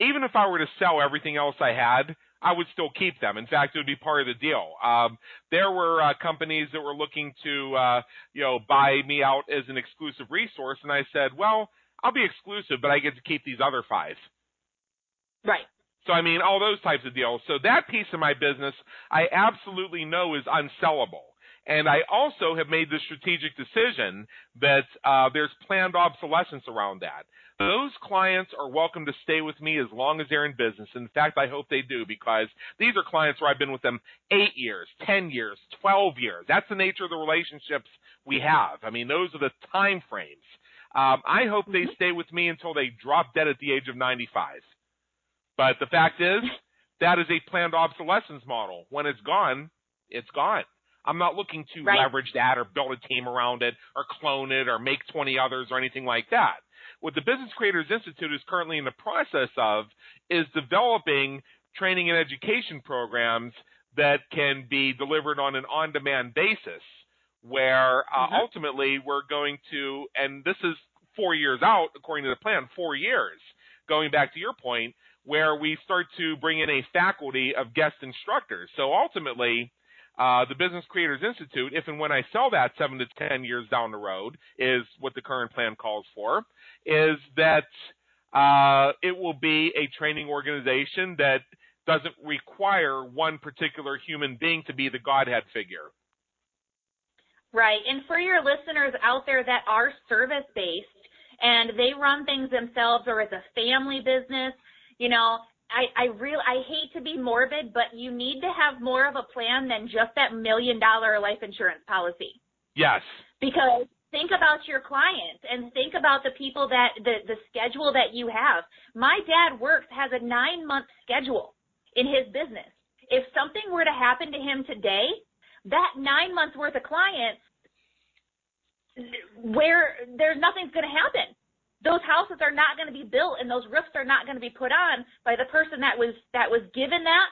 Even if I were to sell everything else I had, I would still keep them. In fact, it would be part of the deal. Um, there were uh, companies that were looking to, uh, you know, buy me out as an exclusive resource, and I said, well, I'll be exclusive, but I get to keep these other five. Right. So I mean, all those types of deals. So that piece of my business, I absolutely know is unsellable. And I also have made the strategic decision that uh, there's planned obsolescence around that. Those clients are welcome to stay with me as long as they're in business. In fact, I hope they do because these are clients where I've been with them eight years, 10 years, 12 years. That's the nature of the relationships we have. I mean, those are the time frames. Um, I hope they stay with me until they drop dead at the age of 95. But the fact is, that is a planned obsolescence model. When it's gone, it's gone. I'm not looking to Right. leverage that or build a team around it or clone it or make 20 others or anything like that. What the Business Creators Institute is currently in the process of is developing training and education programs that can be delivered on an on-demand basis where uh, Mhm. ultimately we're going to, and this is four years out according to the plan, four years, going back to your point, where we start to bring in a faculty of guest instructors. So ultimately, uh, the Business Creators Institute, if and when I sell that seven to ten years down the road, is what the current plan calls for, is that uh, it will be a training organization that doesn't require one particular human being to be the Godhead figure. Right. And for your listeners out there that are service based and they run things themselves or it's a family business, you know, I, I real I hate to be morbid, but you need to have more of a plan than just that million dollar life insurance policy. Yes. Because think about your clients and think about the people that the, the schedule that you have. My dad works has a nine month schedule in his business. If something were to happen to him today, that nine months worth of clients where there's nothing's going to happen. Those houses are not going to be built and those roofs are not going to be put on by the person that was that was given that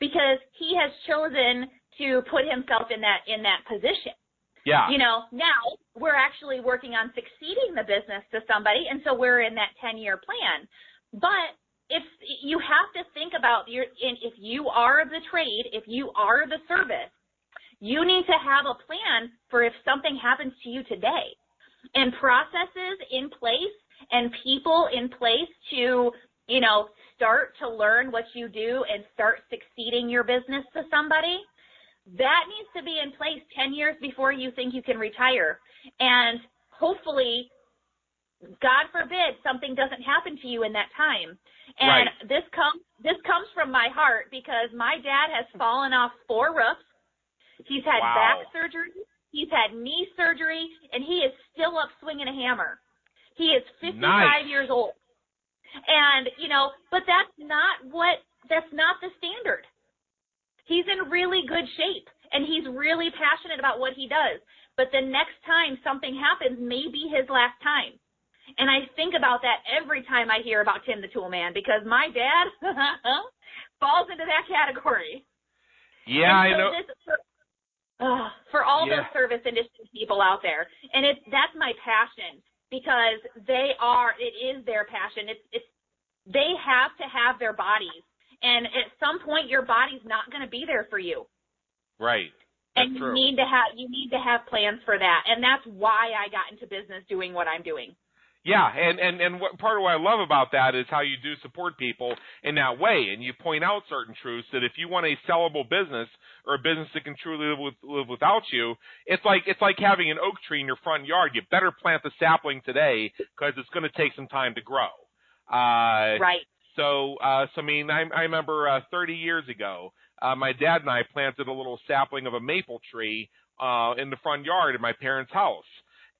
because he has chosen to put himself in that in that position. Yeah. You know, now we're actually working on succeeding the business to somebody and so we're in that 10 year plan. But if you have to think about your if you are the trade, if you are the service, you need to have a plan for if something happens to you today and processes in place and people in place to, you know, start to learn what you do and start succeeding your business to somebody. that needs to be in place 10 years before you think you can retire. And hopefully, God forbid, something doesn't happen to you in that time. And Right. this comes this comes from my heart because my dad has fallen off four roofs. He's had Wow. back surgery, he's had knee surgery, and he is still up swinging a hammer. He is 55 Nice. years old. And, you know, but that's not what that's not the standard. He's in really good shape and he's really passionate about what he does. But the next time something happens may be his last time. And I think about that every time I hear about Tim the Tool Man because my dad falls into that category. Yeah, I know. This, for, Ugh, for all Yeah. those service industry people out there, and it's that's my passion because they are. It is their passion. It's it's they have to have their bodies, and at some point your body's not going to be there for you, Right. That's and you true. need to have you need to have plans for that, and that's why I got into business doing what I'm doing. Yeah, and and and what part of what I love about that is how you do support people in that way, and you point out certain truths that if you want a sellable business or a business that can truly live with live without you, it's like it's like having an oak tree in your front yard. You better plant the sapling today because it's going to take some time to grow. Uh, Right. So, uh, so I mean, I, I remember uh, 30 years ago, uh, my dad and I planted a little sapling of a maple tree uh, in the front yard of my parents' house,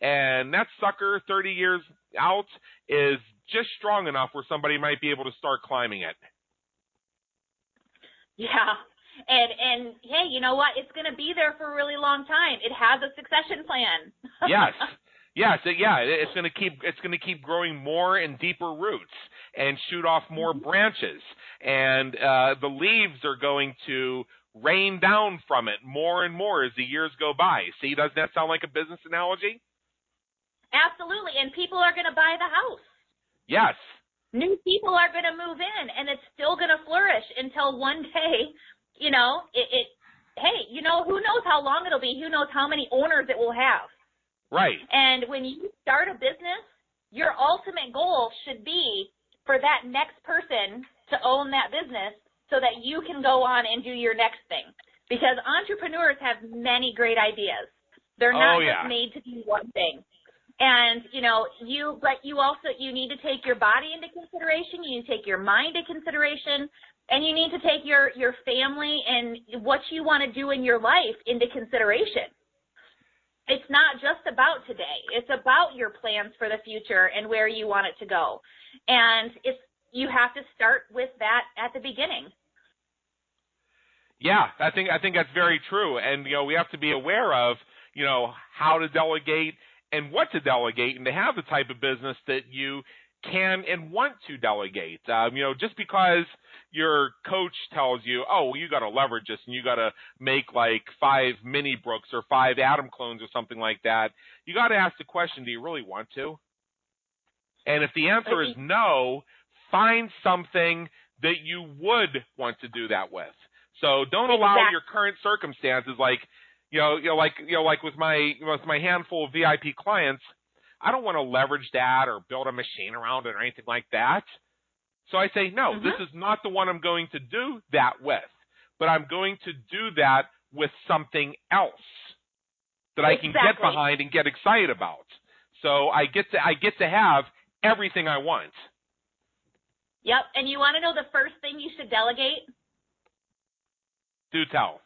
and that sucker, 30 years out, is just strong enough where somebody might be able to start climbing it. Yeah. And and hey, you know what? It's going to be there for a really long time. It has a succession plan. Yes. Yes, yeah, it's going to keep it's going to keep growing more and deeper roots and shoot off more branches, and uh, the leaves are going to rain down from it more and more as the years go by. See, doesn't that sound like a business analogy? Absolutely. And people are going to buy the house. Yes. New people are going to move in and it's still going to flourish until one day, you know, it, it, hey, you know, who knows how long it'll be? Who knows how many owners it will have? Right. And when you start a business, your ultimate goal should be for that next person to own that business so that you can go on and do your next thing. Because entrepreneurs have many great ideas. They're Oh, not yeah. just made to do one thing. And, you know, you, but you also, you need to take your body into consideration. You need to take your mind into consideration. And you need to take your, your family and what you want to do in your life into consideration it's not just about today. It's about your plans for the future and where you want it to go. And it's you have to start with that at the beginning. Yeah, I think I think that's very true, and you know we have to be aware of you know how to delegate and what to delegate, and to have the type of business that you can and want to delegate. Um, you know, just because your coach tells you, "Oh, you got to leverage this, and you got to make like five mini Brooks or five Atom clones or something like that," you got to ask the question: Do you really want to? And if the answer is no, find something that you would want to do that with. So don't allow Exactly. your current circumstances, like you know, you know, like you know, like with my you know, with my handful of VIP clients, I don't want to leverage that or build a machine around it or anything like that. So I say, no, Mhm. this is not the one I'm going to do that with, but I'm going to do that with something else that I can get behind and get excited about. So I get to I get to have everything I want. Yep. And you want to know the first thing you should delegate? Do tell.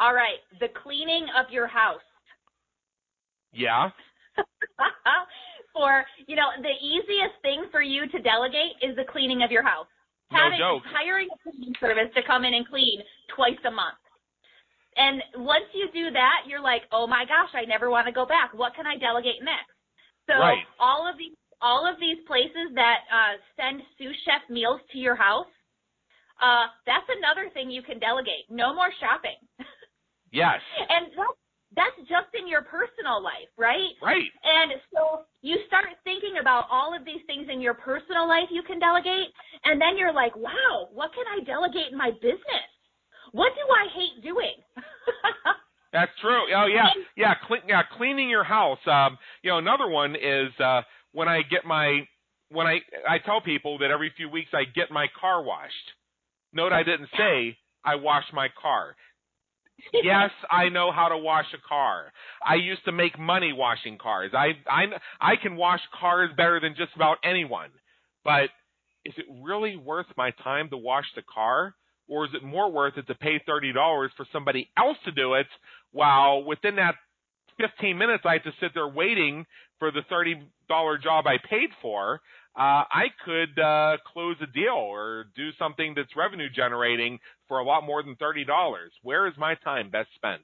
All right, the cleaning of your house. Yeah. for you know, the easiest thing for you to delegate is the cleaning of your house. No Having joke. hiring a cleaning service to come in and clean twice a month. And once you do that, you're like, oh my gosh, I never want to go back. What can I delegate next? So Right. all of these all of these places that uh, send sous chef meals to your house, uh, that's another thing you can delegate. No more shopping. Yes. and that's, that's just in your personal life, right? Right. And so you start thinking about all of these things in your personal life you can delegate, and then you're like, wow, what can I delegate in my business? What do I hate doing? That's true. Oh yeah, yeah, cle- yeah. Cleaning your house. Um, you know, another one is uh, when I get my when I I tell people that every few weeks I get my car washed. Note I didn't say I wash my car. Yes, I know how to wash a car. I used to make money washing cars. I I I can wash cars better than just about anyone. But is it really worth my time to wash the car? Or is it more worth it to pay $30 for somebody else to do it while within that 15 minutes I have to sit there waiting for the $30 job I paid for? Uh, I could uh, close a deal or do something that's revenue generating for a lot more than $30. Where is my time best spent?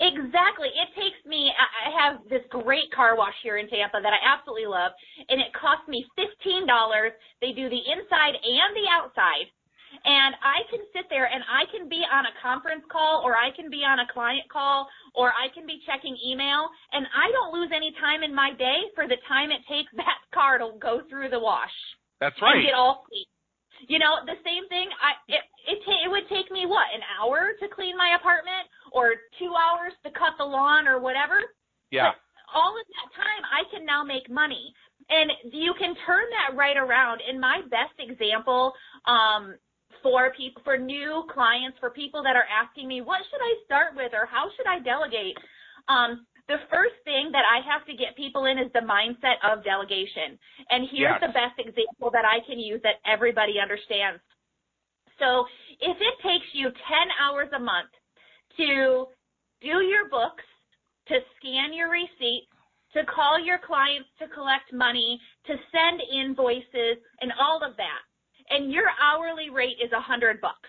Exactly. It takes me, I have this great car wash here in Tampa that I absolutely love, and it costs me $15. They do the inside and the outside. And I can sit there and I can be on a conference call or I can be on a client call or I can be checking email and I don't lose any time in my day for the time it takes that car to go through the wash. That's right. And get all clean. You know, the same thing. I it it, ta- it would take me what an hour to clean my apartment, or two hours to cut the lawn, or whatever. Yeah. But all of that time, I can now make money, and you can turn that right around. And my best example, um, for people, for new clients, for people that are asking me, what should I start with, or how should I delegate? Um, the first thing that I have to get people in is the mindset of delegation. And here's Yes. the best example that I can use that everybody understands. So if it takes you 10 hours a month to do your books, to scan your receipts, to call your clients to collect money, to send invoices, and all of that, and your hourly rate is a hundred bucks.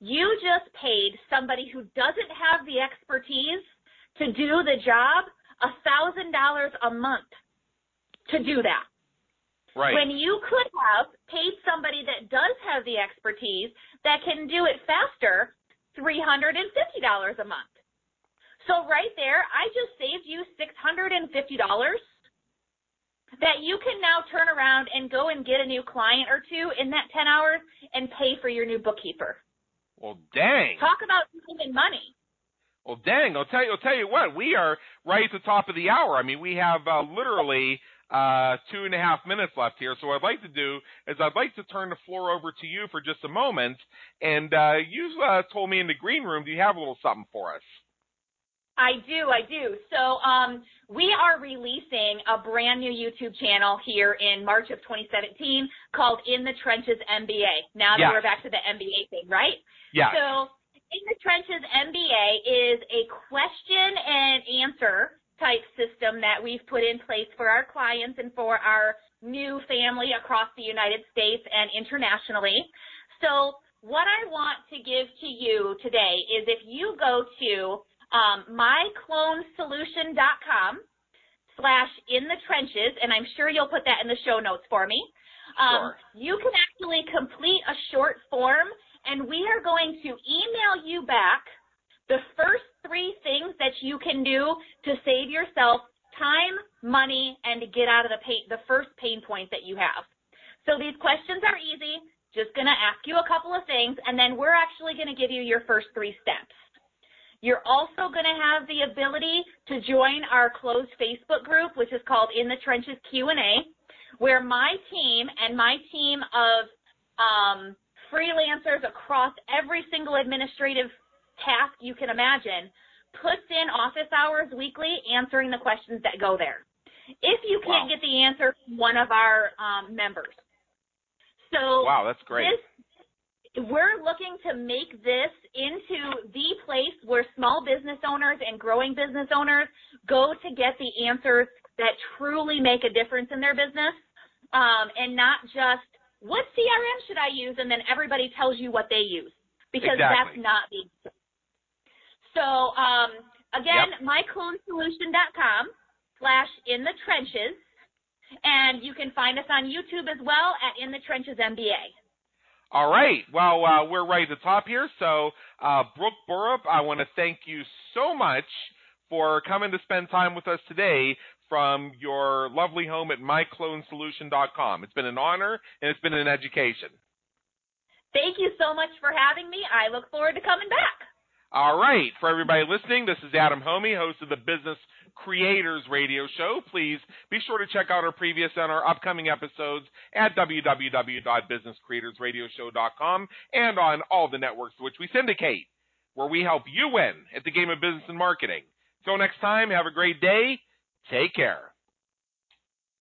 You just paid somebody who doesn't have the expertise to do the job a thousand dollars a month to do that. Right. When you could have paid somebody that does have the expertise that can do it faster, $350 a month. So right there, I just saved you $650 that you can now turn around and go and get a new client or two in that 10 hours and pay for your new bookkeeper. well, dang. Talk about saving money. Well, dang! I'll tell you. I'll tell you what. We are right at the top of the hour. I mean, we have uh, literally uh, two and a half minutes left here. So what I'd like to do is I'd like to turn the floor over to you for just a moment. And uh, you uh, told me in the green room, do you have a little something for us? I do, I do. So um, we are releasing a brand new YouTube channel here in March of 2017 called In the Trenches MBA. Now that Yes. we're back to the MBA thing, right? Yes. So In the Trenches MBA is a question and answer type system that we've put in place for our clients and for our new family across the United States and internationally. So what I want to give to you today is if you go to um, myclonesolution.com slash in the trenches, and I'm sure you'll put that in the show notes for me. Um, Sure. You can actually complete a short form, and we are going to email you back the first three things that you can do to save yourself time, money, and to get out of the pain, the first pain point that you have. So these questions are easy. Just going to ask you a couple of things, and then we're actually going to give you your first three steps. You're also going to have the ability to join our closed Facebook group, which is called In the Trenches Q&A, where my team and my team of um, freelancers across every single administrative task you can imagine puts in office hours weekly answering the questions that go there. If you can't Wow. get the answer from one of our um, members. So Wow, that's great. this we're looking to make this into the place where small business owners and growing business owners go to get the answers that truly make a difference in their business um, and not just what CRM should I use and then everybody tells you what they use because Exactly. that's not the so um, again myclonesolution.com slash in the trenches and you can find us on YouTube as well at in the trenches MBA. All right. Well, uh, we're right at the top here. So, uh, Brooke Burrup, I want to thank you so much for coming to spend time with us today from your lovely home at myclonesolution.com. It's been an honor and it's been an education. Thank you so much for having me. I look forward to coming back. All right. For everybody listening, this is Adam Hommey, host of the Business Creators Radio Show. Please be sure to check out our previous and our upcoming episodes at www.businesscreatorsradioshow.com and on all the networks which we syndicate. where we help you win at the game of business and marketing. Till next time, have a great day. Take care.